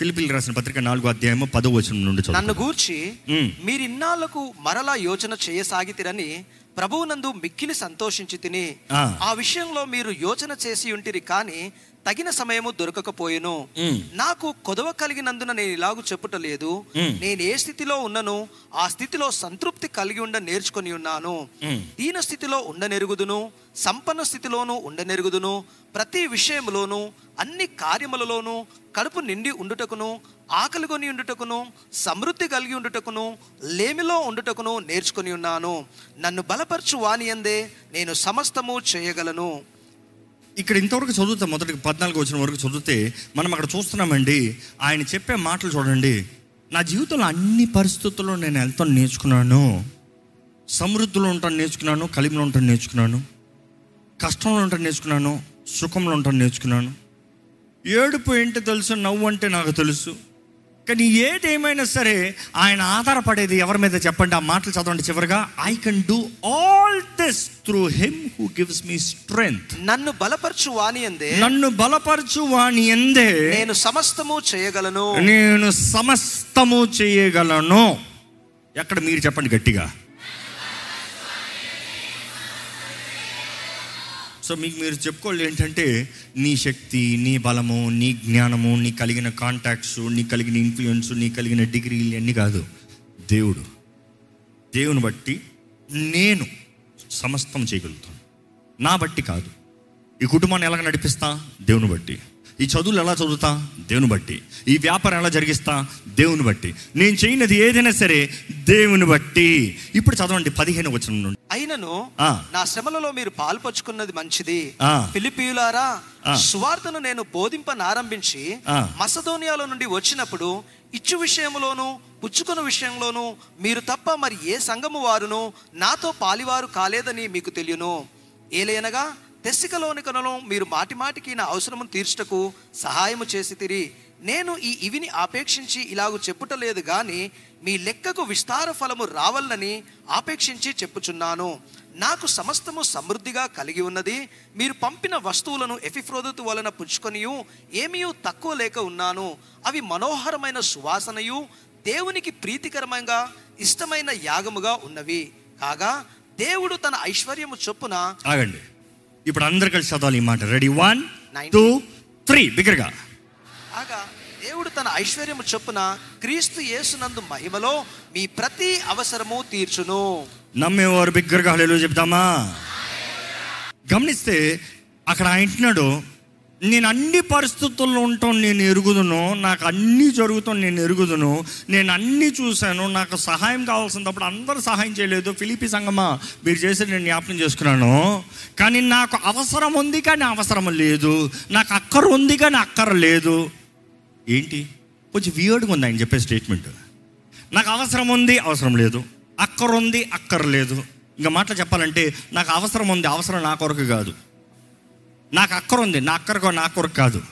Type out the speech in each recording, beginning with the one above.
ఫిలిపిల్ రాసిన పత్రిక నాలుగో అధ్యాయము పదో వచనం నుండి నన్ను గూర్చి ఉమ్. మీరిన్నాళ్ళకు మరలా యోచన చేయసాగితిరని ప్రభువునందు మిక్కిలి సంతోషించి తిని ఆ. విషయంలో మీరు యోచన చేసి ఉంటిరి కానీ తగిన సమయము దొరకకపోయెను. నాకు కొదవ కలిగినందున నేను ఇలాగు చెప్పుటలేదు. నేను ఏ స్థితిలో ఉన్నను ఆ స్థితిలో సంతృప్తి కలిగి ఉండ నేర్చుకొని ఉన్నాను. దీన స్థితిలో ఉండనెరుగుదును సంపన్న స్థితిలోను ఉండనెరుగుదును ప్రతి విషయములోను అన్ని కార్యములలోను కడుపు నిండి ఉండుటకును ఆకలి కొని ఉండుటకును సమృద్ధి కలిగి ఉండుటకును లేమిలో ఉండుటకును నేర్చుకుని ఉన్నాను. నన్ను బలపరచు వాని అందే నేను సమస్తము చేయగలను. ఇక్కడ ఇంతవరకు చదువుతాం మొదటి పద్నాలుగు వచ్చిన వరకు చదివితే మనం అక్కడ చూస్తున్నామండి ఆయన చెప్పే మాటలు చూడండి. నా జీవితంలో అన్ని పరిస్థితుల్లో నేను వెళ్తాను నేర్చుకున్నాను. సమృద్ధిలో ఉంటాను నేర్చుకున్నాను కలిమిలో ఉంటాను నేర్చుకున్నాను కష్టంలో ఉంటాను నేర్చుకున్నాను సుఖంలో ఉంటాను నేర్చుకున్నాను. ఏడుపు ఏంటో తెలుసు నవ్వు అంటే నాకు తెలుసు. కానీ ఏదేమైనా సరే ఆయన ఆధారపడేది ఎవరి మీద చెప్పండి? ఆ మాటలు చదవండి చివరిగా. I can do all this through him who gives me strength నన్ను బలపరచు వాని అందే. నన్ను బలపరచు వాని ఎందే నేను సమస్తము చేయగలను. నేను సమస్తము చేయగలను. ఎక్కడ మీరు చెప్పండి గట్టిగా. సో మీకు మీరు చెప్పుకోవాలి ఏంటంటే నీ శక్తి నీ బలము నీ జ్ఞానము నీ కలిగిన కాంటాక్ట్స్ నీ కలిగిన ఇన్ఫ్లుయెన్స్ నీ కలిగిన డిగ్రీలు అన్నీ కాదు. దేవుడు. దేవుని బట్టి నేను సమస్తం చేయగలుగుతాను. నా బట్టి కాదు. ఈ కుటుంబాన్ని ఎలా నడిపిస్తా? దేవుని బట్టి. ఈ చదువులు ఎలా చదువుతా దేవుని బట్టి ఈ వ్యాపారం ఎలా జరిగిస్తా దేవుని బట్టి నేను చేయనది ఏదైనా సరే దేవుని బట్టి ఇప్పుడు చదవండి పదిహేను వచనం నుండి అయినను. నా శ్రమలలో మీరు పాల్పంచుకున్నది మంచిది. ఫిలిపియులారా. సువార్తను నేను బోధింపనారంభించి. మసదోనియాలో నుండి వచ్చినప్పుడు ఇచ్చు విషయంలోను పుచ్చుకున్న విషయంలోను మీరు తప్ప మరి ఏ సంఘము వారును నాతో పాలివారు కాలేదని మీకు తెలియను తెసికలోని తెస్సికలోనికనలో మీరు మాటి మాటికి నా అవసరము తీర్చుటకు సహాయము చేసి తిరి. నేను ఈ ఇవిని ఆపేక్షించి ఇలాగు చెప్పుటలేదు గాని మీ లెక్కకు విస్తార ఫలము రావాలని ఆపేక్షించి చెప్పుచున్నాను. నాకు సమస్తము సమృద్ధిగా కలిగి ఉన్నది. మీరు పంపిన వస్తువులను ఎఫిఫ్రోదతు వలన పుచ్చుకొనియు ఏమీయూ తక్కువ లేక ఉన్నాను. అవి మనోహరమైన సువాసనయు దేవునికి ప్రీతికరమంగా ఇష్టమైన యాగముగా ఉన్నవి. కాగా దేవుడు తన ఐశ్వర్యము చొప్పున ఆగండి. ఇప్పుడు అందరు కలిసి చదవాలి ఈ మాట. Ready one. టూ త్రీ బిగ్గరగా. కాగా దేవుడు తన ఐశ్వర్యము చొప్పున క్రీస్తు యేసునందు మహిమలో మీ ప్రతి అవసరము తీర్చును. నమ్మేవారు బిగ్గరగా. హలేలు చెప్తామా? గమనిస్తే అక్కడ ఆయన అంటున్నాడు నేను అన్ని పరిస్థితుల్లో ఉంటాను నేను ఎరుగుదును నాకు అన్నీ జరుగుతాను నేను ఎరుగుదును నేను అన్నీ చూశాను నాకు సహాయం కావాల్సినప్పుడు అందరూ సహాయం చేయలేదు. ఫిలిపి సంగమా మీరు చేసి నేను జ్ఞాపకం చేసుకున్నాను. కానీ నాకు అవసరం ఉంది కానీ అవసరం లేదు. నాకు అక్కర ఉంది కానీ అక్కర లేదు. ఏంటి? కొంచెం వియర్డ్గా ఉంది ఆయన చెప్పే స్టేట్మెంట్ నాకు అవసరం ఉంది అవసరం లేదు. అక్కర ఉంది అక్కర లేదు. ఇంకా మాటలు చెప్పాలంటే నాకు అవసరం ఉంది అవసరం నా కొరకు కాదు. నాకు అక్కర ఉంది. నా అక్కరకో నా కొరకు కాదు.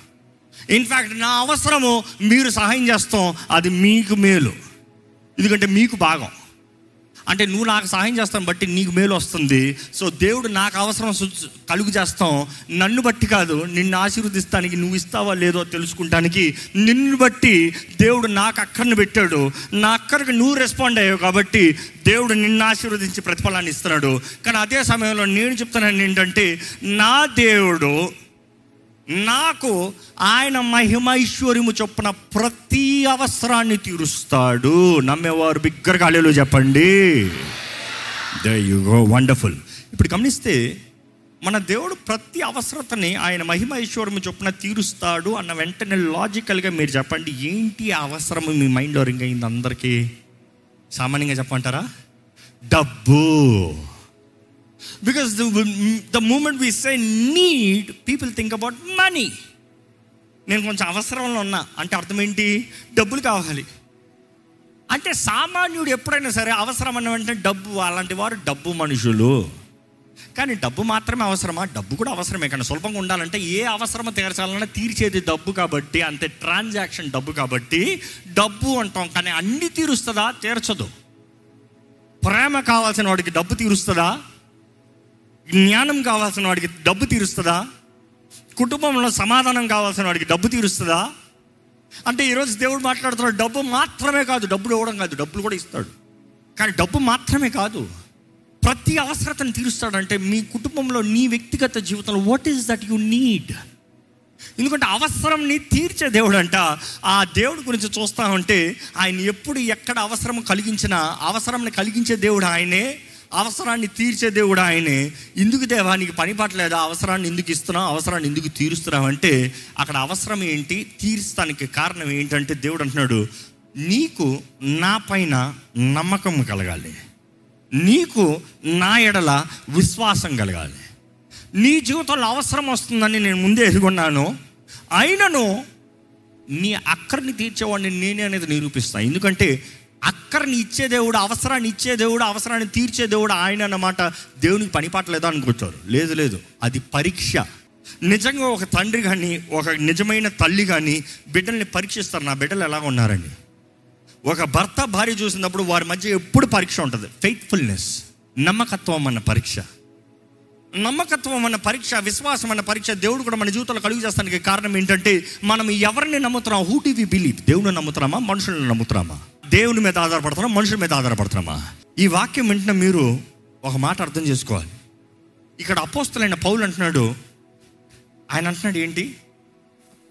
ఇన్ఫ్యాక్ట్ నా అవసరము మీరు సహాయం చేస్తాం. అది మీకు మేలు. ఎందుకంటే మీకు భాగం. అంటే నువ్వు నాకు సహాయం చేస్తాను బట్టి నీకు మేలు వస్తుంది. సో దేవుడు నాకు అవసరం కలుగు చేస్తాం. నన్ను బట్టి కాదు నిన్ను ఆశీర్వదిస్తానికి నువ్వు ఇస్తావా లేదో తెలుసుకుంటానికి నిన్ను బట్టి దేవుడు నాకు అక్కర్ని పెట్టాడు. నా అక్కడికి నువ్వు రెస్పాండ్ అయ్యావు కాబట్టి దేవుడు నిన్ను ఆశీర్వదించి ప్రతిఫలాన్ని ఇస్తున్నాడు. కానీ అదే సమయంలో నేను చెప్తున్నాను ఏంటంటే నా దేవుడు నాకు ఆయన మహిమ ఐశ్వర్యము చొప్పున ప్రతి అవసరాన్ని తీరుస్తాడు. నమ్మేవారు బిగ్గరగా అల్లెలు చెప్పండి. గో వండర్ఫుల్ ఇప్పుడు గమనిస్తే మన దేవుడు ప్రతి అవసరతని ఆయన మహిమ ఐశ్వర్యము చొప్పున తీరుస్తాడు అన్న వెంటనే లాజికల్గా మీరు చెప్పండి. ఏంటి అవసరం అవసరము మీ మైండ్లో రింగ్ అయింది అందరికీ? సామాన్యంగా చెప్పంటారా డబ్బు. Because the moment we say need people think about money నేను కొంచెం అవసరంలో ఉన్నా. అంటే అర్థం ఏంటి? డబ్బులు కావాలి. అంటే సామాన్యుడు ఎప్పుడైనా సరే అవసరం అన్న వెంటనే డబ్బు అలాంటి వారు డబ్బు మనుషులు. కానీ డబ్బు మాత్రమే అవసరమా? డబ్బు కూడా అవసరమే. కానీ సులభంగా ఉండాలంటే ఏ అవసరమో తీర్చాలన్నా తీర్చేది డబ్బు కాబట్టి అంతే ట్రాన్సాక్షన్ డబ్బు కాబట్టి డబ్బు అంటాం. కానీ అన్ని తీరుస్తుందా? తీర్చదు. ప్రేమ కావాల్సిన వాడికి డబ్బు తీరుస్తుందా? జ్ఞానం కావాల్సిన వాడికి డబ్బు తీరుస్తుందా? కుటుంబంలో సమాధానం కావాల్సిన వాడికి డబ్బు తీరుస్తుందా? అంటే ఈరోజు దేవుడు మాట్లాడుతున్నాడు డబ్బు మాత్రమే కాదు డబ్బులు ఇవ్వడం కాదు డబ్బులు కూడా ఇస్తాడు. కానీ డబ్బు మాత్రమే కాదు. ప్రతి అవసరతను తీరుస్తాడంటే మీ కుటుంబంలో నీ వ్యక్తిగత జీవితంలో what is that you need ఎందుకంటే అవసరంని తీర్చే దేవుడు అంట ఆ దేవుడి గురించి చూస్తా ఉంటే ఆయన ఎప్పుడు ఎక్కడ అవసరం కలిగించినా అవసరంని కలిగించే దేవుడు ఆయనే. అవసరాన్ని తీర్చే దేవుడు ఆయనే. ఎందుకు దేవా నీకు పని పట్టలేదా అవసరాన్ని ఎందుకు ఇస్తున్నావు? అవసరాన్ని ఎందుకు తీరుస్తున్నావు? అంటే అక్కడ అవసరం ఏంటి? తీర్చడానికి కారణం ఏంటంటే దేవుడు అంటున్నాడు నీకు నా పైన నమ్మకం కలగాలి. నీకు నా ఎడల విశ్వాసం కలగాలి. నీ జీవితంలో అవసరం వస్తుందని నేను ముందే ఎదుగున్నాను. అయినను నీ అక్కర్ని తీర్చేవాడిని నేనే అనేది నిరూపిస్తాను ఎందుకంటే అక్కర్ని ఇచ్చే దేవుడు అవసరాన్ని ఇచ్చే దేవుడు అవసరాన్ని తీర్చే దేవుడు ఆయన అన్నమాట దేవునికి పనిపాటలేదా అనుకుంటారు. లేదు లేదు. అది పరీక్ష. నిజంగా ఒక తండ్రి కానీ ఒక నిజమైన తల్లి కానీ బిడ్డల్ని పరీక్షిస్తారు. నా బిడ్డలు ఎలా ఉన్నారని ఒక భర్త భార్య చూసినప్పుడు వారి మధ్య ఎప్పుడు పరీక్ష ఉంటుంది? ఫెయిత్ఫుల్నెస్ నమ్మకత్వం అన్న పరీక్ష. నమ్మకత్వం అన్న పరీక్ష విశ్వాసం అన్న పరీక్ష దేవుడు కూడా మన జీవితంలో కలుగు చేస్తానికి కారణం ఏంటంటే మనం ఎవరిని నమ్ముతున్నాం? హూ డి వి బిలీవ్ దేవుడిని నమ్ముతున్నామా? మనుషులను నమ్ముతున్నామా? దేవుని మీద ఆధారపడుతున్నాం మనుషుల మీద ఆధారపడుతున్నామా? ఈ వాక్యం వెంటనే మీరు ఒక మాట అర్థం చేసుకోవాలి. ఇక్కడ అపోస్తులైన పౌలు అంటున్నాడు ఆయన అంటున్నాడు ఏంటి?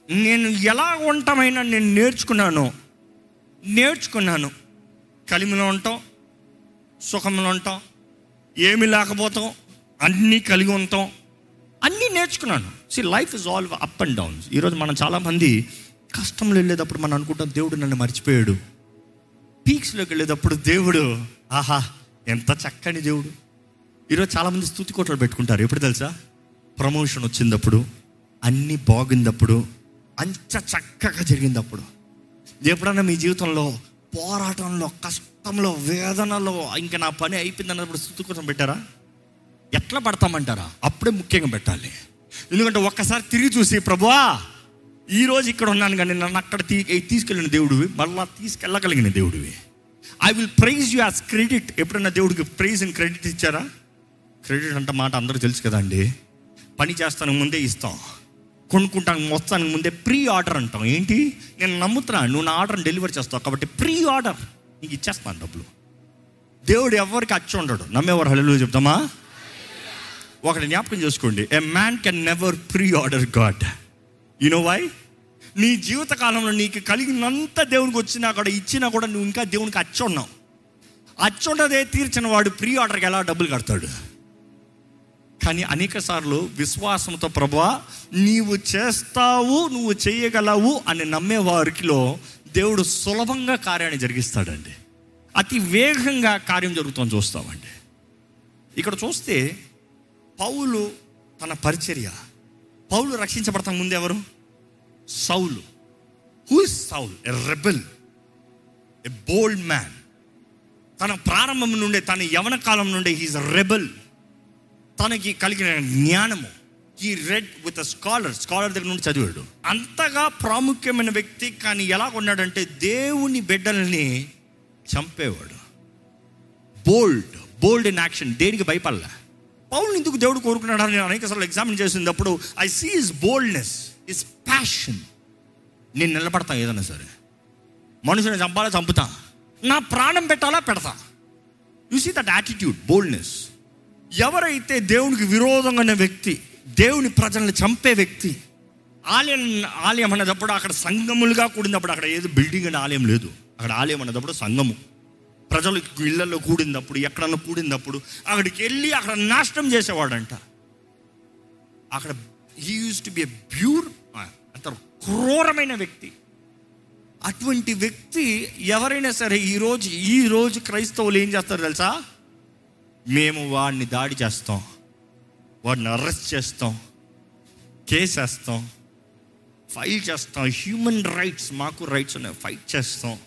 నేను ఎలా ఉంటామైనా నేను నేర్చుకున్నాను నేర్చుకున్నాను. కలిమిలో ఉంటాం సుఖంలో ఉంటాం ఏమి లేకపోతాం అన్నీ కలిగి ఉంటాం అన్నీ నేర్చుకున్నాను. See life is all up and downs ఈరోజు మనం చాలామంది కష్టంలో వెళ్ళేటప్పుడు మనం అనుకుంటాం దేవుడు నన్ను మర్చిపోయాడు. పీక్స్లోకి వెళ్ళేటప్పుడు దేవుడు ఆహా ఎంత చక్కని దేవుడు. ఈరోజు చాలామంది స్థుతి కోటలు పెట్టుకుంటారు. ఎప్పుడు తెలుసా? ప్రమోషన్ వచ్చినప్పుడు అన్నీ బాగుందప్పుడు అంత చక్కగా జరిగిందప్పుడు. ఎప్పుడన్నా మీ జీవితంలో పోరాటంలో కష్టంలో వేదనలో ఇంకా నా పని అయిపోయింది అన్నప్పుడు స్థుతి కోసం పెట్టారా? ఎట్లా పడతామంటారా? అప్పుడే ముఖ్యంగా పెట్టాలి. ఎందుకంటే ఒక్కసారి తిరిగి చూసి ప్రభువా ఈ రోజు ఇక్కడ ఉన్నాను కానీ నన్ను అక్కడ తీ తీసుకెళ్ళిన దేవుడివి మళ్ళా తీసుకెళ్ళగలిగిన దేవుడివి. I will praise you as credit ఎప్పుడన్నా దేవుడికి ప్రైజ్ అండ్ క్రెడిట్ ఇచ్చారా? క్రెడిట్ అంటే మాట అందరూ తెలుసు కదండి పని చేస్తానికి ముందే ఇస్తాం. కొనుక్కుంటానికి మొత్తానికి ముందే ప్రీ ఆర్డర్ అంటాం. ఏంటి? నేను నమ్ముతున్నా నువ్వు నా ఆర్డర్ని డెలివర్ చేస్తావు కాబట్టి ప్రీ ఆర్డర్ నీకు ఇచ్చేస్తాను డబ్బులు. దేవుడు ఎవరికి అచ్చి ఉండడు. నమ్మేవారు హలో చెప్తామా? ఒకటి జ్ఞాపకం చేసుకోండి. A man can never pre order God you know why నీ జీవిత కాలంలో నీకు కలిగినంత దేవునికి వచ్చినా కూడా ఇచ్చినా కూడా నువ్వు ఇంకా దేవునికి అచ్చున్నావు ఉన్నావు. అచ్చి తీర్చిన వాడు ప్రీ ఆర్డర్కి ఎలా డబ్బులు కడతాడు? కానీ అనేక సార్లు విశ్వాసంతో ప్రభా నీవు చేస్తావు నువ్వు చేయగలవు అని నమ్మే వారికిలో దేవుడు సులభంగా కార్యాన్ని జరిగిస్తాడండి. అతి వేగంగా కార్యం జరుగుతుందని చూస్తామండి. ఇక్కడ చూస్తే పౌలు తన పరిచర్య పౌలు రక్షించబడతాం ముందు ఎవరు? సౌలు. Who is Saul a rebel a bold man తన ప్రారంభం నుండే తన యవన కాలం నుండే హీస్ రెబెల్ తనకి కలిగిన జ్ఞానము. ఈ రెడ్ విత్ స్కాలర్ స్కాలర్ దగ్గర నుండి చదివాడు. అంతగా ప్రాముఖ్యమైన వ్యక్తి కానీ ఎలా ఉన్నాడంటే దేవుని బిడ్డల్ని చంపేవాడు. బోల్డ్ బోల్డ్ ఇన్ యాక్షన్ దేనికి భయపడలే? పౌలు ఎందుకు దేవుడు కోరుకున్నాడు నేను అనేక సార్లు ఎగ్జామిన్ చేసినప్పుడు I see is boldness is passion నేను నిలబడతా ఏదైనా సరే. మనుషుని చంపాలా చంపుతా. నా ప్రాణం పెట్టాలా పెడతా. You see that attitude boldness ఎవరైతే దేవునికి విరోధంగా ఉన్న వ్యక్తి దేవుని ప్రజల్ని చంపే వ్యక్తి ఆలయం ఆలయం అనేటప్పుడు అక్కడ సంఘములుగా కూడినప్పుడు అక్కడ ఏదో బిల్డింగ్ అనే ఆలయం లేదు. అక్కడ ఆలయం అనేటప్పుడు సంఘము ప్రజలు ఇళ్ళలో కూడినప్పుడు ఎక్కడన్నా కూడినప్పుడు అక్కడికి వెళ్ళి అక్కడ నాశనం చేసేవాడంట. అక్కడ he used to be a pure అంత క్రూరమైన వ్యక్తి. అటువంటి వ్యక్తి ఎవరైనా సరే ఈరోజు ఈ రోజు క్రైస్తవులు ఏం చేస్తారు తెలుసా? మేము వాడిని దాడి చేస్తాం. వాడిని అరెస్ట్ చేస్తాం. కేసేస్తాం ఫైల్ చేస్తాం. హ్యూమన్ రైట్స్ మాకు రైట్స్ ఉన్నాయి. ఫైట్ చేస్తాం.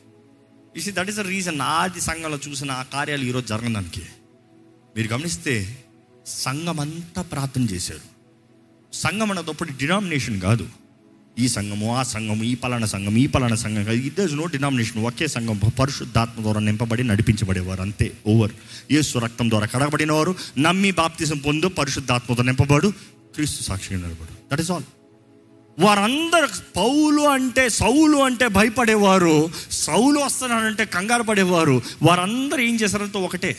Is that is the reason ఆది సంఘంలో చూసిన ఆ కార్యాలు ఈరోజు జరగడానికి. మీరు గమనిస్తే సంఘం అంతా ప్రార్థన చేశారు. సంఘం అన్నదప్పుడు డినామినేషన్ కాదు. ఈ సంఘము ఆ సంఘము ఈ పలానా సంఘం ఈ పలానా సంఘం కాదు. ఇట్ నో డినామినేషన్ ఒకే సంఘం పరిశుద్ధాత్మ ద్వారా నింపబడి నడిపించబడేవారు. అంతే ఓవర్. యేసు రక్తం ద్వారా కడగబడిన వారు నమ్మి బాప్తిజం పొందు పరిశుద్ధాత్మతో నింపబడు. క్రీస్తు సాక్షిగా నిలబడు. దట్ ఈస్ ఆల్ వారందరు పౌలు అంటే సౌలు అంటే భయపడేవారు సౌలు వస్తున్నాడంటే కంగారు పడేవారు. వారందరూ ఏం చేశారంటే ఒకటే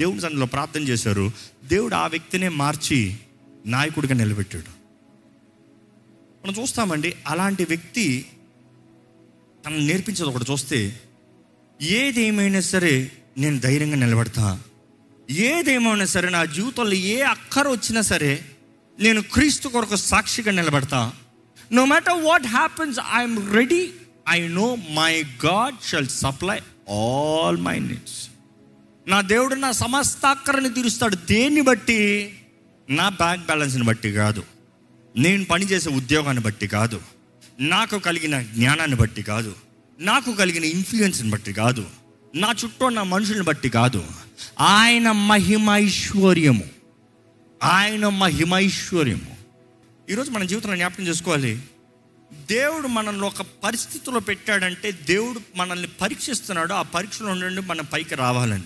దేవుని సన్నిలో ప్రార్థన చేశారు. దేవుడు ఆ వ్యక్తినే మార్చి నాయకుడిగా నిలబెట్టాడు. మనం చూస్తామండి అలాంటి వ్యక్తి తనను నేర్పించేది ఒకటి చూస్తే ఏదేమైనా సరే నేను ధైర్యంగా నిలబడతా. ఏదేమైనా సరే నా జీవితంలో ఏ అక్కర వచ్చినా సరే నేను క్రీస్తు కొరకు సాక్షిగా నిలబడతా. No matter what happens I'm ready I know my God shall supply all my needs నా దేవుడు నా సమస్త తీరుస్తాడు. దేన్ని బట్టి? నా బ్యాంక్ బ్యాలెన్స్ని బట్టి కాదు. నేను పనిచేసే ఉద్యోగాన్ని బట్టి కాదు. నాకు కలిగిన జ్ఞానాన్ని బట్టి కాదు. నాకు కలిగిన ఇన్ఫ్లుయెన్స్ని బట్టి కాదు. నా చుట్టూ ఉన్న మనుషుల్ని బట్టి కాదు. ఆయన మహిమైశ్వర్యము ఆయన మహిమైశ్వర్యము ఈరోజు మన జీవితంలో జ్ఞాపకం చేసుకోవాలి. దేవుడు మనల్ని ఒక పరిస్థితిలో పెట్టాడంటే దేవుడు మనల్ని పరీక్షిస్తున్నాడు. ఆ పరీక్షలో నుండి మనం పైకి రావాలని.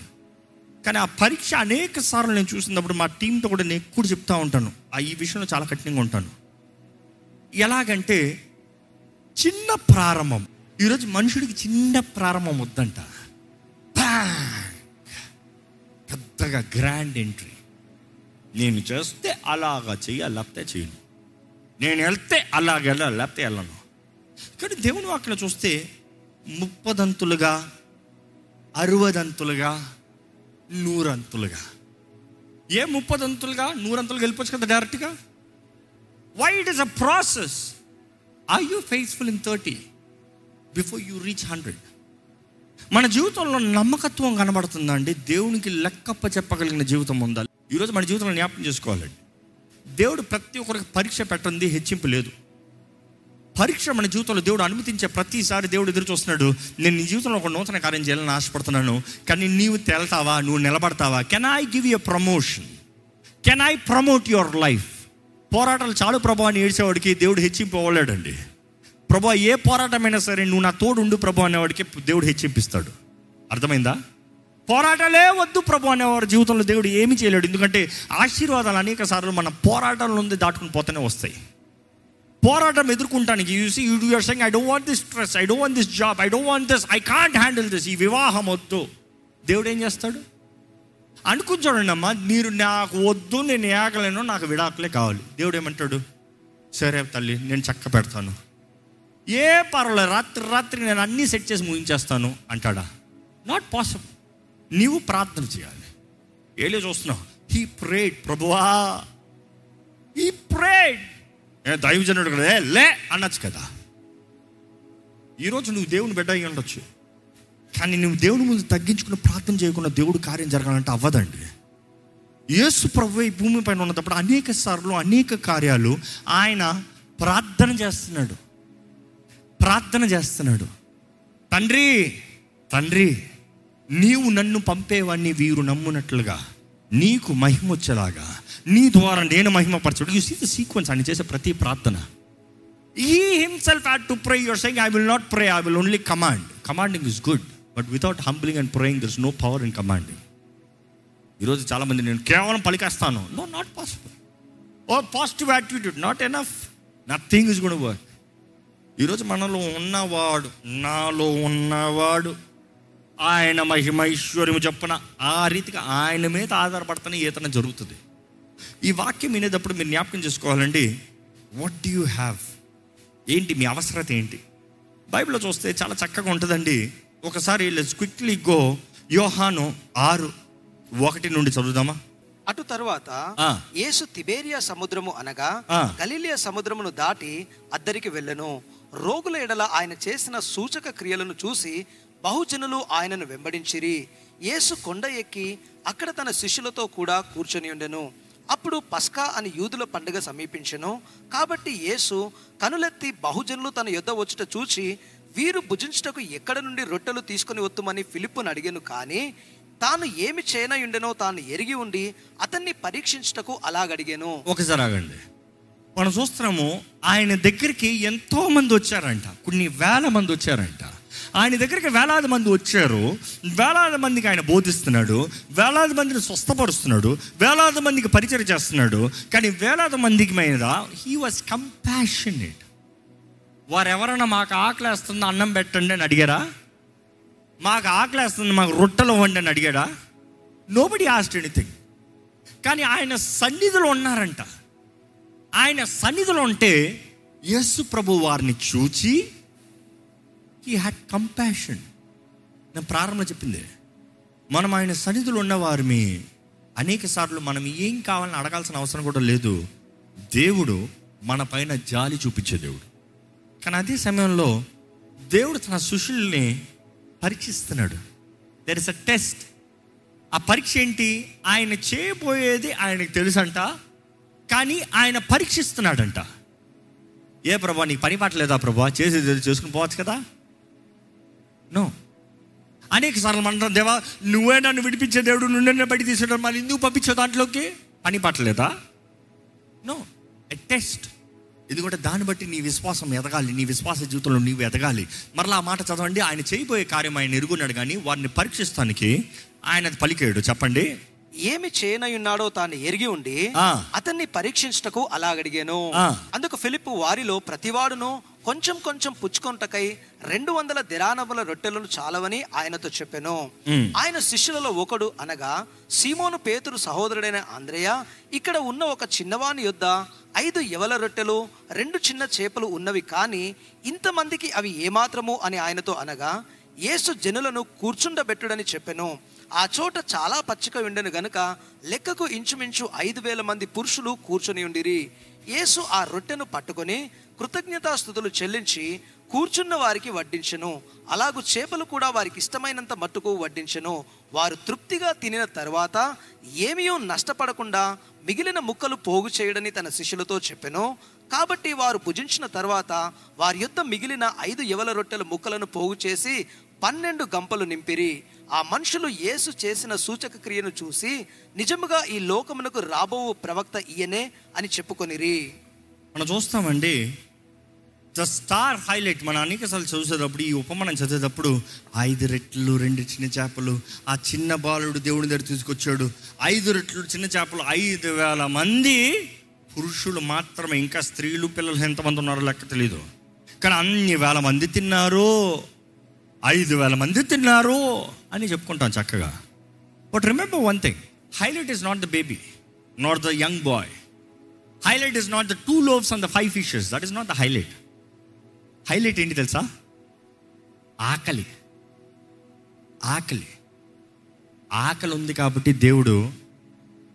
కానీ ఆ పరీక్ష అనేక సార్లు నేను చూసినప్పుడు మా టీంతో కూడా నేను ఎక్కువ చెప్తూ ఉంటాను. ఆ ఈ విషయంలో చాలా కఠినంగా ఉంటాను. ఎలాగంటే చిన్న ప్రారంభం. ఈరోజు మనుషుడికి చిన్న ప్రారంభం వద్దంట. పెద్దగా గ్రాండ్ ఎంట్రీ. నేను చేస్తే అలాగా చెయ్యాలి లేకపోతే చేయను నేను వెళ్తే అలాగ లేకపోతే వెళ్ళను. కానీ దేవుని అక్కడ చూస్తే ముప్పదంతులుగా అరవదంతులుగా నూరంతులుగా. ఏ ముప్పదంతులుగా నూరంతులుగా వెళ్ళిపోవచ్చు కదా డైరెక్ట్గా? Why it is a process I you faithful in thirty before you reach hundred మన జీవితంలో నమ్మకత్వం కనబడుతుందండి దేవునికి లెక్కప్ప చెప్పగలిగిన జీవితం ఉండాలి ఈరోజు మన జీవితంలో జ్ఞాపకం చేసుకోవాలండి. దేవుడు ప్రతి ఒక్కరికి పరీక్ష పెట్టండి హెచ్చింపు లేదు. పరీక్ష మన జీవితంలో దేవుడు అనుమతించే ప్రతిసారి దేవుడు ఎదురు చూస్తున్నాడు నేను నీ జీవితంలో ఒక నూతన కార్యం చేయాలని ఆశపడుతున్నాను కానీ నీవు తేల్తావా నువ్వు నిలబడతావా? Can I give you promotion can I promote your life పోరాటాలు చాలు ప్రభు అని ఏడ్చేవాడికి దేవుడు హెచ్చింపవ్వలేడండి ప్రభు ఏ పోరాటమైనా సరే నువ్వు నా తోడు ఉండు ప్రభు అనేవాడికి దేవుడు హెచ్చింపిస్తాడు అర్థమైందా? పోరాటాలే వద్దు ప్రభు అనేవాడు జీవితంలో దేవుడు ఏమి చేయలేడు. ఎందుకంటే ఆశీర్వాదాలు అనేక సార్లు మన పోరాటాల నుండి దాటుకుని పోతూనే వస్తాయి. పోరాటం ఎదుర్కొంటానికి you see you do you're saying I don't want this stress I don't want this job I don't want this I can't handle this ఈ వివాహం వద్దు. దేవుడు ఏం చేస్తాడు? అనుకుని చూడండి అమ్మా మీరు నాకు వద్దు నేను ఏగలేను నాకు విడాకులే కావాలి. దేవుడు ఏమంటాడు? సరే తల్లి నేను చక్క పెడతాను. ఏ పర్వాలేదు రాత్రి రాత్రి నేను అన్నీ సెట్ చేసి ముగించేస్తాను అంటాడా? నాట్ పాసిబుల్ నీవు ప్రార్థన చేయాలి. ఏలే చూస్తున్నావు? హీ ప్రేడ్ ప్రభువా. హీ ప్రేడ్ ఏ దైవజనుడు కదా. "ఏ, లే అనొచ్చు కదా. ఈరోజు నువ్వు దేవుని బిడ్డ అయి ఉండొచ్చు. కానీ నువ్వు దేవుని ముందు తగ్గించుకుని ప్రార్థన చేయకుండా దేవుడు కార్యం జరగాలంటే అవ్వదండి. యేసు ప్రభు ఈ భూమి పైన ఉన్నప్పుడు అనేక సార్లు అనేక కార్యాలు ఆయన ప్రార్థన చేస్తున్నాడు. ప్రార్థన చేస్తున్నాడు. తండ్రి తండ్రి నీవు నన్ను పంపేవాడిని వీరు నమ్మునట్లుగా నీకు మహిమ వచ్చేలాగా నీ ద్వారా నేను మహిమపరచడు యూ సీ ద సీక్వెన్స్ అని చేసే ప్రతి ప్రార్థన. ఈ himself had to pray you're saying I will not pray I will only command commanding is good but without humbling and praying there is no power in commanding ఈరోజు చాలామంది నేను కేవలం పలికేస్తాను. No not possible oh positive attitude not enough nothing is good work ఈరోజు మనలో ఉన్నవాడు నాలో ఉన్నవాడు ఆయన మహిమైశ్వర్యము చెప్పున ఆ రీతిగా ఆయన మీద ఆధారపడుతున్న ఈతన జరుగుతుంది. ఈ వాక్యం వినేటప్పుడు మీరు జ్ఞాపకం చేసుకోవాలండి. వాట్ డూ యూ హ్యావ్ ఏంటి మీ అవసరత ఏంటి? బైబిల్లో చూస్తే చాలా చక్కగా ఉంటుందండి. ఒకసారి లెట్స్ క్విక్లీ గో యోహాను ఆరు ఒకటి నుండి చదువుదామా? అటు తరువాత. యేసు తిబేరియా సముద్రము అనగా. గలిలియ సముద్రమును దాటి అద్దరికి వెళ్ళెను. రోగుల ఎడల ఆయన చేసిన సూచక క్రియలను చూసి బహుజనులు ఆయనను వెంబడించిరి. యేసు కొండ ఎక్కి అక్కడ తన శిష్యులతో కూడా కూర్చొని ఉండెను. అప్పుడు పస్కా అని యూదుల పండుగ సమీపించెను. కాబట్టి యేసు కనులెత్తి బహుజనులు తన యుద్ధ వచ్చుట చూచి వీరు భుజించుటకు ఎక్కడ నుండి రొట్టెలు తీసుకొని వత్తుమని ఫిలిప్పును అడిగాను కానీ తాను ఏమి చేయనయుండెనో తాను ఎరిగి ఉండి అతన్ని పరీక్షించుటకు అలాగడిగాను. ఒకసారి ఆగండి. మనం చూస్తున్నాము ఆయన దగ్గరికి ఎంతో మంది వచ్చారంట. కొన్ని వేల మంది వచ్చారంట. ఆయన దగ్గరికి వేలాది మంది వచ్చారు. వేలాది మందికి ఆయన బోధిస్తున్నాడు. వేలాది మందిని స్వస్థపరుస్తున్నాడు. వేలాది మందికి పరిచయం చేస్తున్నాడు. కానీ వేలాది మందికి మీద హీ వాజ్ కంపాషనేట్ వారు ఎవరైనా మాకు ఆకలేస్తుంది? అన్నం పెట్టండి అని అడిగారా? మాకు ఆకలేస్తుంది? మాకు రొట్టెలు ఇవ్వండి అని అడిగాడా నోబడి ఆస్ట్ ఎనీథింగ్ కానీ ఆయన సన్నిధిలో ఉన్నారంట. ఆయన సన్నిధిలో ఉంటే యేసు ప్రభు వారిని చూచి హీ హ్యాడ్ కంపాషన్ నేను ప్రారంభంలో చెప్పింది మనం ఆయన సన్నిధులు ఉన్నవారిని అనేక సార్లు మనం ఏం కావాలని అడగాల్సిన అవసరం కూడా లేదు. దేవుడు మన పైన జాలి చూపించే దేవుడు. కానీ అదే సమయంలో దేవుడు తన శిష్యుల్ని పరీక్షిస్తున్నాడు. దెర్ ఇస్ అ టెస్ట్ ఆ పరీక్ష ఏంటి? ఆయన చేయబోయేది ఆయనకు తెలుసంట కానీ ఆయన పరీక్షిస్తున్నాడంట. ఏ ప్రభా నీకు పని పాటలేదా ప్రభా? చేసేది చేసుకుని పోవచ్చు కదా? నో. అనేక సార్లు మనం దేవా నువ్వే నన్ను విడిపించే దేవుడు నుండి బయట తీసేయడం మళ్ళీ ఎందుకు పంపించే దాంట్లోకి? పని పట్టలేదా? నో. ఎ టెస్ట్ ఎందుకంటే దాన్ని బట్టి నీ విశ్వాసం ఎదగాలి నీ విశ్వాస జీవితంలో నీవు ఎదగాలి. మరలా ఆ మాట చదవండి ఆయన చేయబోయే కార్యం ఆయన ఎరుగున్నాడు కానీ వారిని పరీక్షిస్తానికి ఆయన అది పలికాడు. చెప్పండి. ఏమి చేయనయున్నాడో తాను ఎరిగి ఉండి. అతన్ని పరీక్షించటకు అలాగడిగాను ఆ. అందుకు ఫిలిప్ వారిలో ప్రతివాడును కొంచెం కొంచెం పుచ్చుకొంటకై రెండు వందల దిరానముల రొట్టెలను చాలవని ఆయనతో చెప్పాను. ఆయన శిష్యులలో ఒకడు అనగా సీమోను పేతురు సహోదరుడైన ఆంద్రేయ ఇక్కడ ఉన్న ఒక చిన్నవాని యొద్ద ఐదు యవల రొట్టెలు రెండు చిన్న చేపలు ఉన్నవి కానీ ఇంతమందికి అవి ఏమాత్రము? అని ఆయనతో అనగా యేసు జనులను కూర్చుండబెట్టుడని చెప్పెను. ఆ చోట చాలా పచ్చిక ఉండెను గనుక లెక్కకు ఇంచుమించు ఐదు వేల మంది పురుషులు కూర్చొని ఉండిరి. యేసు ఆ రొట్టెను పట్టుకొని కృతజ్ఞతాస్థుతులు చెల్లించి కూర్చున్న వారికి వడ్డించను. అలాగు చేపలు కూడా వారికి ఇష్టమైనంత మట్టుకు వడ్డించను. వారు తృప్తిగా తినిన తర్వాత ఏమీయో నష్టపడకుండా మిగిలిన ముక్కలు పోగు చేయడని తన శిష్యులతో చెప్పెను. కాబట్టి వారు భుజించిన తర్వాత వారి యొద్ద మిగిలిన ఐదు ఎవల రొట్టెల ముక్కలను పోగు చేసి పన్నెండు గంపలు నింపిరి. ఆ మనుషులు యేసు చేసిన సూచక క్రియను చూసి నిజముగా ఈ లోకమునకు రాబో ప్రవక్త ఈయనే అని చెప్పుకొనిరి. మనం చూస్తామండి ద స్టార్ హైలైట్ మన అనేకసార్లు చదివేటప్పుడు ఈ ఉపమానం చదివేటప్పుడు ఐదు రెట్లు రెండు చిన్న చేపలు ఆ చిన్న బాలుడు దేవుని దగ్గర తీసుకొచ్చాడు. ఐదు రెట్లు చిన్న చేపలు ఐదు వేల మంది పురుషులు మాత్రమే. ఇంకా స్త్రీలు పిల్లలు ఎంతమంది ఉన్నారో లెక్క తెలియదు కానీ అన్ని వేల మంది తిన్నారు ఐదు వేల మంది తిన్నారు అని చెప్పుకుంటాం చక్కగా. But remember one thing highlight is not the baby not the young boy highlight is not the two loaves and the five fishes that is not the highlight highlight ఏంటి తెలుసా? ఆకలి. ఆకలి. ఆకలి ఉంది కాబట్టి దేవుడు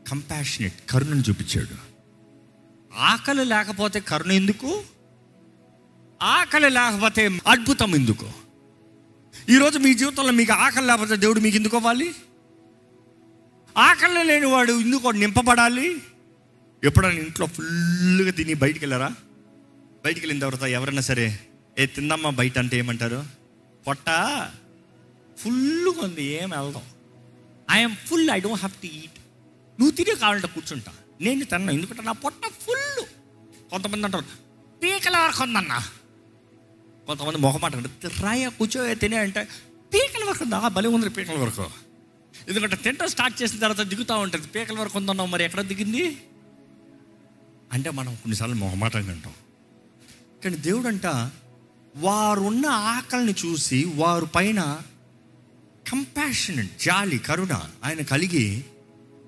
కంపాషనేట్ కరుణను చూపించాడు. ఆకలి లేకపోతే కరుణ ఎందుకు? ఆకలి లేకపోతే అద్భుతం ఎందుకు? ఈరోజు మీ జీవితంలో మీకు ఆకలి లేకపోతే దేవుడు మీకు ఎందుకు అవ్వాలి ఆకలి లేనివాడు ఎందుకు నింపబడాలి? ఎప్పుడైనా ఇంట్లో ఫుల్గా తిని బయటికి వెళ్ళారా? బయటికి వెళ్ళిన తర్వాత ఎవరైనా సరే ఏ తిందమ్మా బయట అంటే ఏమంటారు? పొట్ట? ఫుల్గా ఉంది ఏం వెళ్దాం I'm full I don't have to eat. నువ్వు తినే కావాలంటే కూర్చుంటా. నేను తిన్నాను ఎందుకంటే నా పొట్ట ఫుల్ కొంతమంది అంటారు పీకల వరకు ఉందన్నా. కొంతమంది మొహమాట అంటే రాయ కూర్చో తినే అంటే పీకల వరకు ఉందా? బలి ఉంది పీకల వరకు. ఎందుకంటే తింటా స్టార్ట్ చేసిన తర్వాత దిగుతూ ఉంటుంది. పీకల వరకు ఉందన్నావు మరి ఎక్కడ దిగింది? అంటే మనం కొన్నిసార్లు మొహమాటంగా అంటాం కానీ దేవుడు అంట వారున్న ఆకలిని చూసి వారు పైన కంపాషనెట్ జాలి కరుణ ఆయన కలిగి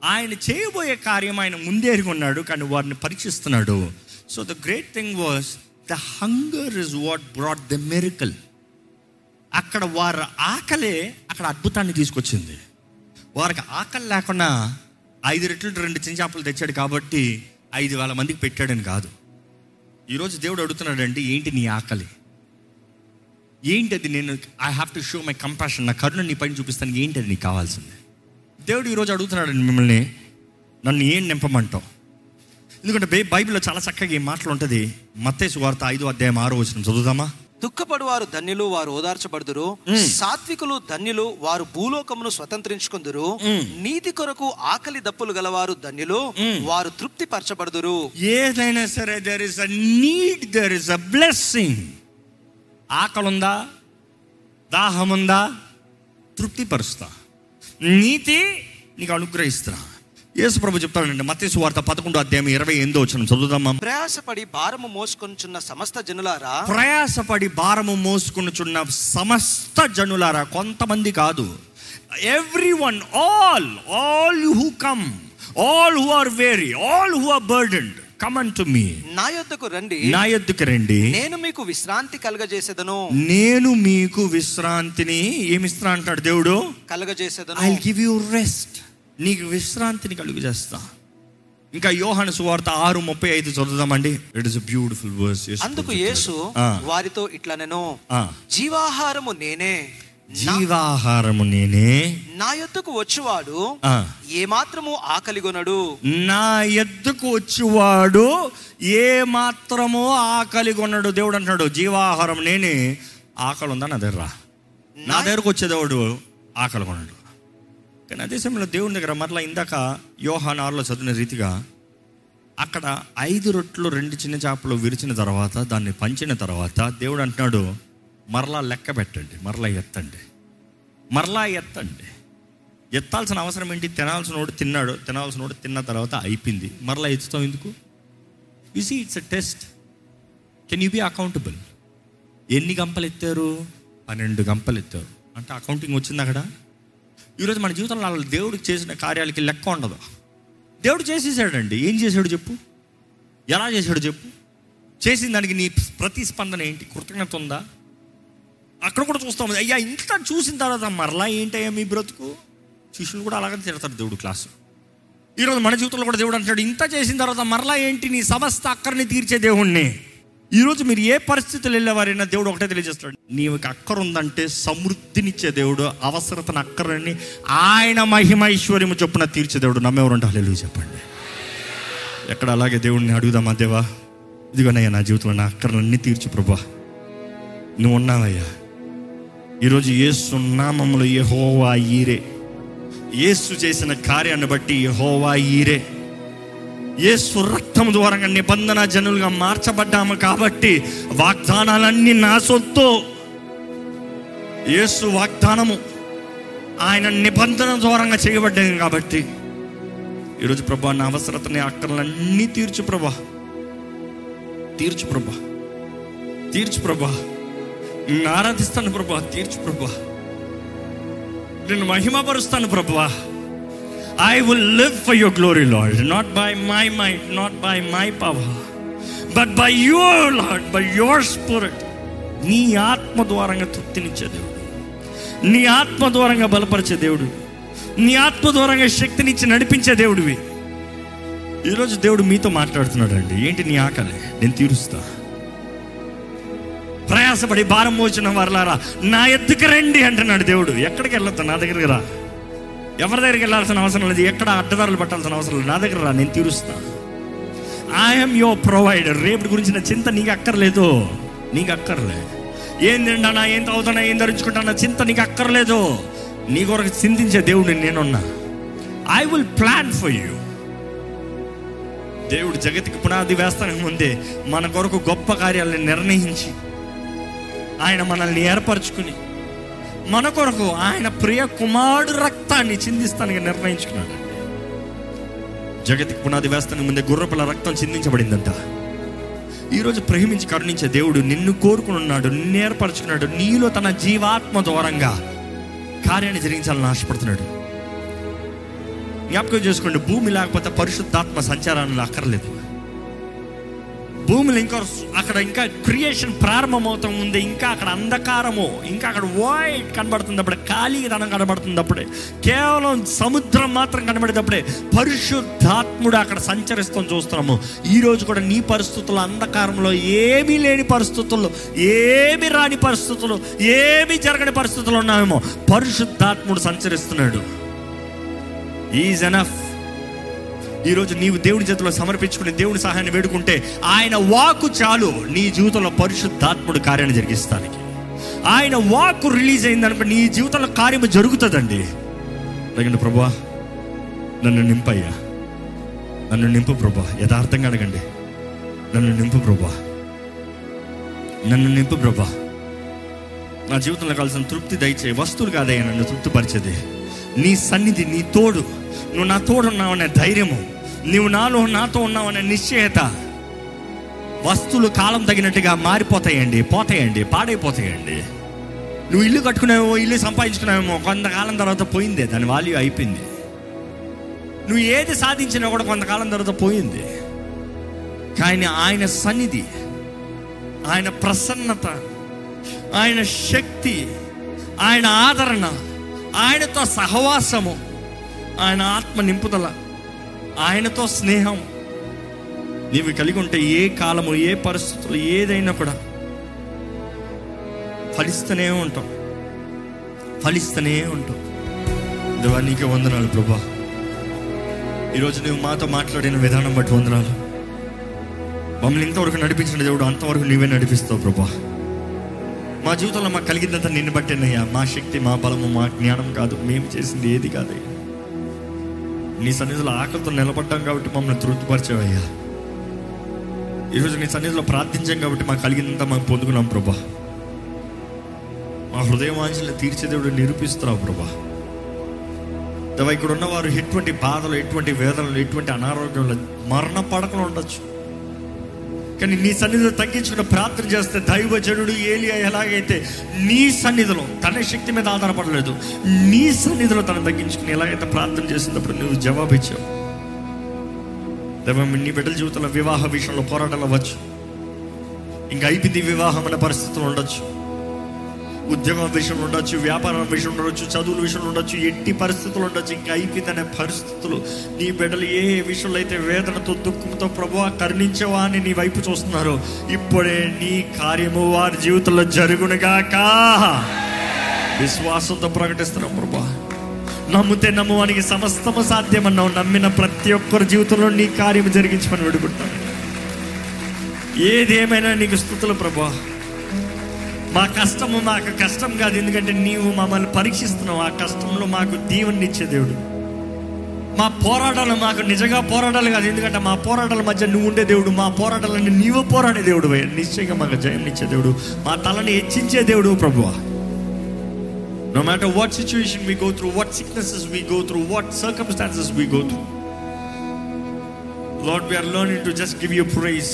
ఆయన చేయబోయే కార్యం ఆయన ముందేరిగి ఉన్నాడు కానీ వారిని పరీక్షిస్తున్నాడు. So the great thing was the hunger is what brought the miracle అక్కడ వారి ఆకలే అక్కడ అద్భుతాన్ని తీసుకొచ్చింది. వారికి ఆకలి లేకుండా ఐదు రెట్లు రెండు చించాపలు తెచ్చాడు కాబట్టి ఐదు వేల మందికి పెట్టాడని కాదు. ఈరోజు దేవుడు అడుగుతున్నాడండి ఏంటి నీ ఆకలి? ఏంటి అది నేను I have to show my compassion నా కరుణ నీ పైన చూపిస్తాను ఏంటి అది నీకు కావాల్సింది? దేవుడు ఈరోజు అడుగుతున్నాడండి మిమ్మల్ని నన్ను ఏం నింపమంటావు? ఎందుకంటే బై బైబిల్లో చాలా చక్కగా ఈ మాటలు ఉంటుంది. మత్తేసు వార్త ఐదో అధ్యాయం ఆరో వచ్చిన చదువుదామా? దుఃఖపడు వారు ధన్యులు వారు ఓదార్చబడుదురు. మ్మ్. సాత్వికులు ధన్యులు వారు భూలోకమును స్వతంత్రించుకుందురు. మ్మ్. నీతి కొరకు ఆకలి దప్పులు గలవారు ధన్యులు మ్మ్. వారు తృప్తి పరచబడుదురు ఏదైనా సరే there is a need there is a blessing ఆకలి ఉందా దాహముందా? తృప్తిపరుస్తా. నీతి నీకు అనుగ్రహిస్తా. యేసు ప్రభు చెప్తాడండి మత్స్సు వార్త పదకొండు అధ్యాయం ఇరవై ఎనిమిదో వచ్చిన చదువుదామా? ప్రయాసపడి భారము మోసుకొనుచున్న సమస్త జనులారా? ప్రయాసపడి భారము మోసుకునుచున్న సమస్త జనులారా కొంతమంది కాదు. Every one all all who come all who are weary all who are burdened come on to me నా యొద్దకు రండి. నా ఎద్దుకు రండి. నేను మీకు విశ్రాంతి కలగజేసేదను. నేను మీకు విశ్రాంతిని ఏమిస్తా అంటాడు దేవుడు? కలగజేసేదను. ఐ గివ్ యూ రెస్ట్ నీకు విశ్రాంతిని కలుగు చేస్తా ఇంకా యోహాను సువార్త ఆరు ముప్పై ఐదు చదువుదామండి. ఇట్ ఇస్ బ్యూటిఫుల్ వర్స్ అందుకు యేసు. వారితో ఇట్లా నేను జీవాహారము నేనే నా- జీవాహారము నేనే నా యొద్దకు వచ్చువాడు ఆ. ఏమాత్రము ఆకలిగొనడు నా ఎద్దుకు వచ్చేవాడు ఏ మాత్రమో ఆకలి కొన్నాడు దేవుడు అంటున్నాడు జీవాహారం నేనే ఆకలి ఉందా నా దగ్గర. నా దగ్గరకు వచ్చే దేవుడు ఆకలి కొన్నాడు కానీ అదే సమయంలో దేవుని దగ్గర మరలా ఇందాక యోహాన్ ఆరులో చదివిన రీతిగా అక్కడ ఐదు రొట్లు రెండు చిన్న చేపలు విరిచిన తర్వాత దాన్ని పంచిన తర్వాత దేవుడు అంటున్నాడు మరలా లెక్క పెట్టండి మరలా ఎత్తండి మరలా ఎత్తండి. ఎత్తాల్సిన అవసరం ఏంటి? తినాల్సిన వాడు తిన్నాడు తినాల్సిన వాడు తిన్న తర్వాత అయిపోయింది. మరలా ఎత్తుతాం ఎందుకు? You see it's a test can you be accountable ఎన్ని గంపలు ఎత్తారు? పన్నెండు గంపలు ఎత్తారు. అంటే అకౌంటింగ్ వచ్చింది అక్కడ? ఈరోజు మన జీవితంలో వాళ్ళ దేవుడికి చేసిన కార్యాలకి లెక్క ఉండదు. దేవుడు చేసేసాడండి. ఏం చేశాడు చెప్పు? ఎలా చేశాడు చెప్పు? చేసిన దానికి నీ ప్రతిస్పందన ఏంటి? కృతజ్ఞత ఉందా? అక్కడ కూడా చూస్తాం. అయ్యా ఇంత చూసిన తర్వాత మరలా ఏంటయ్యా మీ బ్రతుకు? శిష్యులు కూడా అలాగే తిడతారు దేవుడు క్లాసు. ఈరోజు మన జీవితంలో కూడా దేవుడు అంటాడు ఇంత చేసిన తర్వాత మరలా ఏంటి నీ సమస్త అక్కర్ని తీర్చే దేవుణ్ణి? ఈరోజు మీరు ఏ పరిస్థితులు వెళ్ళేవారైనా దేవుడు ఒకటే తెలియజేస్తాడు. నీకు అక్కర ఉందంటే సమృద్ధినిచ్చే దేవుడు అవసరతను అక్కరని ఆయన మహిమ ఐశ్వర్యము చొప్పున తీర్చే దేవుడు నమ్మేవారంటే హల్లెలూయా చెప్పండి. ఎక్కడ అలాగే దేవుడిని అడుగుదామా దేవా? ఇదిగోనయ్యా నా జీవితంలో నా అక్కర్లన్నీ తీర్చు ప్రభా. నువ్వు ఉన్నావయ్యా. ఈరోజు ఏసు నామంలో ఏ హోవా ఈరే. ఏసు చేసిన కార్యాన్ని బట్టి యెహోవా ఈరే. యేసు రక్తం ద్వారా నిబంధన జనులుగా మార్చబడ్డాము కాబట్టి వాగ్దానాలన్నీ నా సొత్తు యేసు వాగ్దానము ఆయన నిబంధన ద్వారంగా చేయబడ్డాయి కాబట్టి ఈరోజు ప్రభా నా అవసరతని అక్కర్లన్నీ తీర్చు ప్రభా. తీర్చు ప్రభా. తీర్చు ప్రభా. నిన్ను ఆరాధిస్తాను ప్రభా తీర్చు ప్రభా. నేను మహిమపరుస్తాను ప్రభా. I will live for your glory Lord not by my mind not by my power but by your Lord by your spirit నీ ఆత్మ ద్వారంగా తృప్తినిచ్చే దేవుడు. నీ ఆత్మ ద్వారంగా బలపరిచే దేవుడు. నీ ఆత్మ ద్వారంగా శక్తినిచ్చి నడిపించే దేవుడివి. ఈరోజు దేవుడు మీతో మాట్లాడుతున్నాడు అండి ఏంటి నీ ఆకలి? నేను తీరుస్తా. ప్రయాసపడి భారం మోచిన వారలారా నా ఎత్తుకు రండి అంటున్నాడు దేవుడు. ఎక్కడికి వెళ్ళొద్దు? నా దగ్గరికి రా. ఎవరి దగ్గరికి వెళ్ళాల్సిన అవసరం లేదు. ఎక్కడ అడ్డదారులు పట్టాల్సిన అవసరం లేదు. నా దగ్గర రా నేను తీరుస్తాను ఐఎమ్ యువర్ ప్రొవైడర్ రేపు గురించిన చింత నీకు అక్కర్లేదు. నీకు అక్కర్లే. ఏం తింటానా ఏం తాగుతానా ఏం ధరించుకుంటానా చింత నీకు అక్కర్లేదు. నీ కొరకు చింతించే దేవుడిని నేనున్నా. I will plan for you దేవుడు జగతికి పునాది వేస్తానికి ముందే మన కొరకు గొప్ప కార్యాలను నిర్ణయించి ఆయన మనల్ని ఏర్పరచుకుని మన కొరకు ఆయన ప్రియ కుమారుడు రక్తాన్ని చిందిస్తానికి నిర్ణయించుకున్నాడు. జగతికి పునాది వేస్తానికి ముందే గుర్రపిల్ల రక్తం చిందించబడిందంట. ఈరోజు ప్రేమించి కరుణించే దేవుడు నిన్ను కోరుకుని ఉన్నాడు నిన్ను ఏర్పరచుకున్నాడు నీలో తన జీవాత్మ ద్వారంగా కార్యాన్ని జరిగించాలని ఆశపడుతున్నాడు. జ్ఞాపకం చేసుకోండి భూమి లేకపోతే పరిశుద్ధాత్మ సంచారాన్ని అక్కర్లేదు. భూమిలో ఇంకా అక్కడ ఇంకా క్రియేషన్ ప్రారంభమవుతూ ఉంది. ఇంకా అక్కడ అంధకారము ఇంకా అక్కడ వైట్ కనబడుతుంది అప్పుడే ఖాళీతనం కనబడుతుంది అప్పుడే. కేవలం సముద్రం మాత్రం కనబడేటప్పుడే పరిశుద్ధాత్ముడు అక్కడ సంచరిస్తాం చూస్తున్నాము. ఈరోజు కూడా నీ పరిస్థితుల్లో అంధకారంలో ఏమీ లేని పరిస్థితుల్లో ఏమి రాని పరిస్థితుల్లో ఏమి జరగని పరిస్థితుల్లో ఉన్నామేమో పరిశుద్ధాత్ముడు సంచరిస్తున్నాడు. ఈజ్ ఎనఫ్ ఈరోజు నీవు దేవుని చేతిలో సమర్పించుకుని దేవుని సహాయాన్ని వేడుకుంటే ఆయన వాకు చాలు. నీ జీవితంలో పరిశుద్ధాత్ముడు కార్యాన్ని జరిగిస్తానికి. ఆయన వాకు రిలీజ్ అయిందనుకో నీ జీవితంలో కార్యము జరుగుతుందండి. అడగండి ప్రభా నన్ను నింపయ్యా. నన్ను నింపు ప్రభా యథార్థంగా అడగండి. నన్ను నింపు ప్రభా నన్ను నింపు ప్రభా నా జీవితంలో కావాల్సిన తృప్తి దయచే వస్తువులు కాదయ్యా నన్ను తృప్తిపరిచేది. నీ సన్నిధి నీ తోడు. నువ్వు నా తోడున్నావు అనే ధైర్యము. నువ్వు నాలో నాతో ఉన్నావనే నిశ్చయత వస్తువులు కాలం తగినట్టుగా మారిపోతాయండి పోతాయండి పాడైపోతాయండి. నువ్వు ఇల్లు కట్టుకున్నావేమో ఇల్లు సంపాదించుకున్నావేమో కొంతకాలం తర్వాత పోయిందే దాని వాల్యూ అయిపోయింది. నువ్వు ఏది సాధించినా కూడా కొంతకాలం తర్వాత పోయింది. కానీ ఆయన సన్నిధి ఆయన ప్రసన్నత ఆయన శక్తి ఆయన ఆదరణ ఆయనతో సహవాసము ఆయన ఆత్మ నింపుదల ఆయనతో స్నేహం. నీవు కలిగి ఉంటే ఏ కాలము ఏ పరిస్థితులు ఏదైనా కూడా ఫలిస్తూనే ఉంటాం. ఫలిస్తూనే ఉంటాం. దేవా నీకే వందనాలు ప్రభా. ఈరోజు నువ్వు మాతో మాట్లాడిన విధానం బట్టి వందనాలు. మమ్మల్ని ఇంతవరకు నడిపించిన దేవుడు అంతవరకు నీవే నడిపిస్తావు ప్రభా. మా జీవితంలో మాకు కలిగిందంతా నిన్ను బట్టేనయ్యా. మా శక్తి మా బలము మా జ్ఞానం కాదు. మేము చేసింది ఏది కాదయ్యా. నీ సన్నిధిలో ఆకలితో నిలబడ్డాం కాబట్టి మమ్మల్ని తృప్తిపరిచేవయ్యా. ఈరోజు నీ సన్నిధిలో ప్రార్థించాం కాబట్టి మాకు కలిగినంత మాకు పొందుకున్నాం ప్రభా. మా హృదయవాంఛలు తీర్చే దేవుడు నిరూపిస్తున్నావు ప్రభా. ఇక్కడ ఉన్నవారు ఎటువంటి బాధలు ఎటువంటి వేదనలు ఎటువంటి అనారోగ్యంలో మరణ పడకలు ఉండొచ్చు. కానీ నీ సన్నిధిలో తగ్గించుకుని ప్రార్థన చేస్తే దైవజనుడు ఏలియా ఎలాగైతే నీ సన్నిధిలో తన శక్తి మీద ఆధారపడలేదు నీ సన్నిధిలో తను తగ్గించుకుని ఎలాగైతే ప్రార్థన చేసినప్పుడు నువ్వు జవాబు ఇచ్చావు దైవం నీ బిడ్డల జీవితంలో వివాహ విషయంలో పోరాటాలు అవ్వచ్చు. ఇంకా అయిపోయింది వివాహం అనే పరిస్థితులు ఉండొచ్చు. ఉద్యోగం విషయంలో ఉండొచ్చు వ్యాపారం విషయంలో ఉండొచ్చు చదువుల విషయంలో ఉండొచ్చు ఎట్టి పరిస్థితులు ఉండొచ్చు. ఇంకా అయిపోతనే పరిస్థితులు. నీ బిడ్డలు ఏ విషయంలో అయితే వేదనతో దుఃఖంతో ప్రభు కరుణించవా అని నీ వైపు చూస్తున్నారు ఇప్పుడే నీ కార్యము వారి జీవితంలో జరుగునుగాక. విశ్వాసంతో ప్రకటిస్తున్నాం ప్రభా. నమ్మితే నమ్మువానికి సమస్తము సాధ్యమన్నావు. నమ్మిన ప్రతి ఒక్కరి జీవితంలో నీ కార్యం జరిగించమని విడుకుంటాను ఏదేమైనా నీకు స్థుతులు ప్రభా. మా కష్టము మాకు కష్టం కాదు. ఎందుకంటే నీవు మమ్మల్ని పరీక్షిస్తున్నావు. ఆ కష్టంలో మాకు దీవెనిచ్చే దేవుడు. మా పోరాటాలు మాకు నిజంగా పోరాటాలు కాదు. ఎందుకంటే మా పోరాటాల మధ్య నువ్వు ఉండే దేవుడు. మా పోరాటాలన్నీ నీవు పోరాడే దేవుడు నిశ్చయంగా మాకు జయం ఇచ్చే దేవుడు. మా తలని హెచ్చించే దేవుడు ప్రభువా. No matter what situation we go through what sicknesses we go through what circumstances we go through Lord we are learning to just give you praise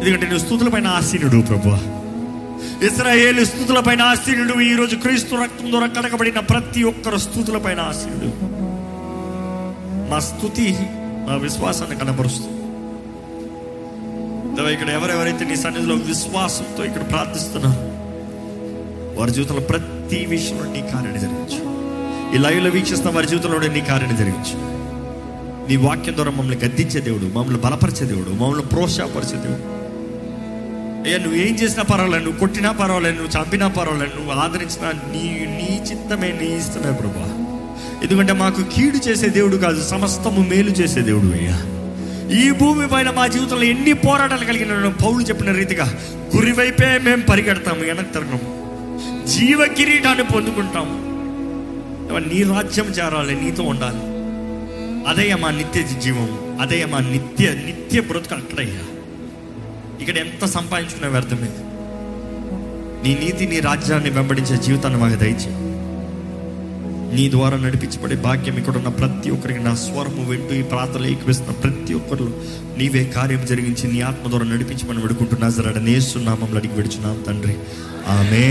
ఎందుకంటే నువ్వు స్థుతుల పైన ఆసీనుడు ప్రభు ఇస్రాయేల్ స్థుతులపైన పైన ఈరోజు ఈ రోజు క్రీస్తు రక్తం ద్వారా కడగబడిన ప్రతి ఒక్కరు స్థుతులపైన పైన మా స్థుతి మా విశ్వాసాన్ని కనబరుస్తుంది. ఇక్కడ ఎవరెవరైతే నీ సన్నిధిలో విశ్వాసంతో ఇక్కడ ప్రార్థిస్తున్నారు వారి జీవితంలో ప్రతి విషయంలో నీ కార్యాన్ని జరిగించు. ఈ లైవ్లో వీక్షిస్తున్న వారి జీవితంలో నీ కార్యాన్ని జరిగించు. నీ వాక్యం ద్వారా మమ్మల్ని గద్దించే దేవుడు మమ్మల్ని బలపరిచే దేవుడు మమ్మల్ని ప్రోత్సాహపరిచే దేవుడు. అయ్యా నువ్వు ఏం చేసినా పర్వాలేదు నువ్వు కొట్టినా పర్వాలేదు నువ్వు చంపినా పర్వాలేదు నువ్వు ఆదరించినా నీ నీ చిత్తమే నీ ఇష్టమే ప్రభా ఎందుకంటే మాకు కీడు చేసే దేవుడు కాదు సమస్తము మేలు చేసే దేవుడు అయ్యా. ఈ భూమి పైన మా జీవితంలో ఎన్ని పోరాటాలు కలిగిన పౌరులు చెప్పిన రీతిగా గురివైపే మేము పరిగెడతాము వెనక్కి తిరగము జీవ కిరీటాన్ని పొందుకుంటాము నీ రాజ్యం చేరాలి నీతో ఉండాలి. అదే మా నిత్య జీవం అదే మా నిత్య నిత్య బ్రతుకు అక్కడయ్యా. ఇక్కడ ఎంత సంపాదించుకునే వ్యర్థమే నీ నీతి నీ రాజ్యాన్ని వెంబడించే జీవితాన్ని మాకు దయచే నీ ద్వారా నడిపించబడే భాగ్యం ఇక్కడ ఉన్న ప్రతి ఒక్కరికి నా స్వరము వింటూ ఈ ప్రార్థనలు ఏకిపిస్తున్న ప్రతి ఒక్కరు నీవే కార్యం జరిగించి నీ ఆత్మ ద్వారా నడిపించమని విడుకుంటున్నా జరడ నేస్తున్నామంలో అడిగి విడుచున్నాం తండ్రి. ఆమె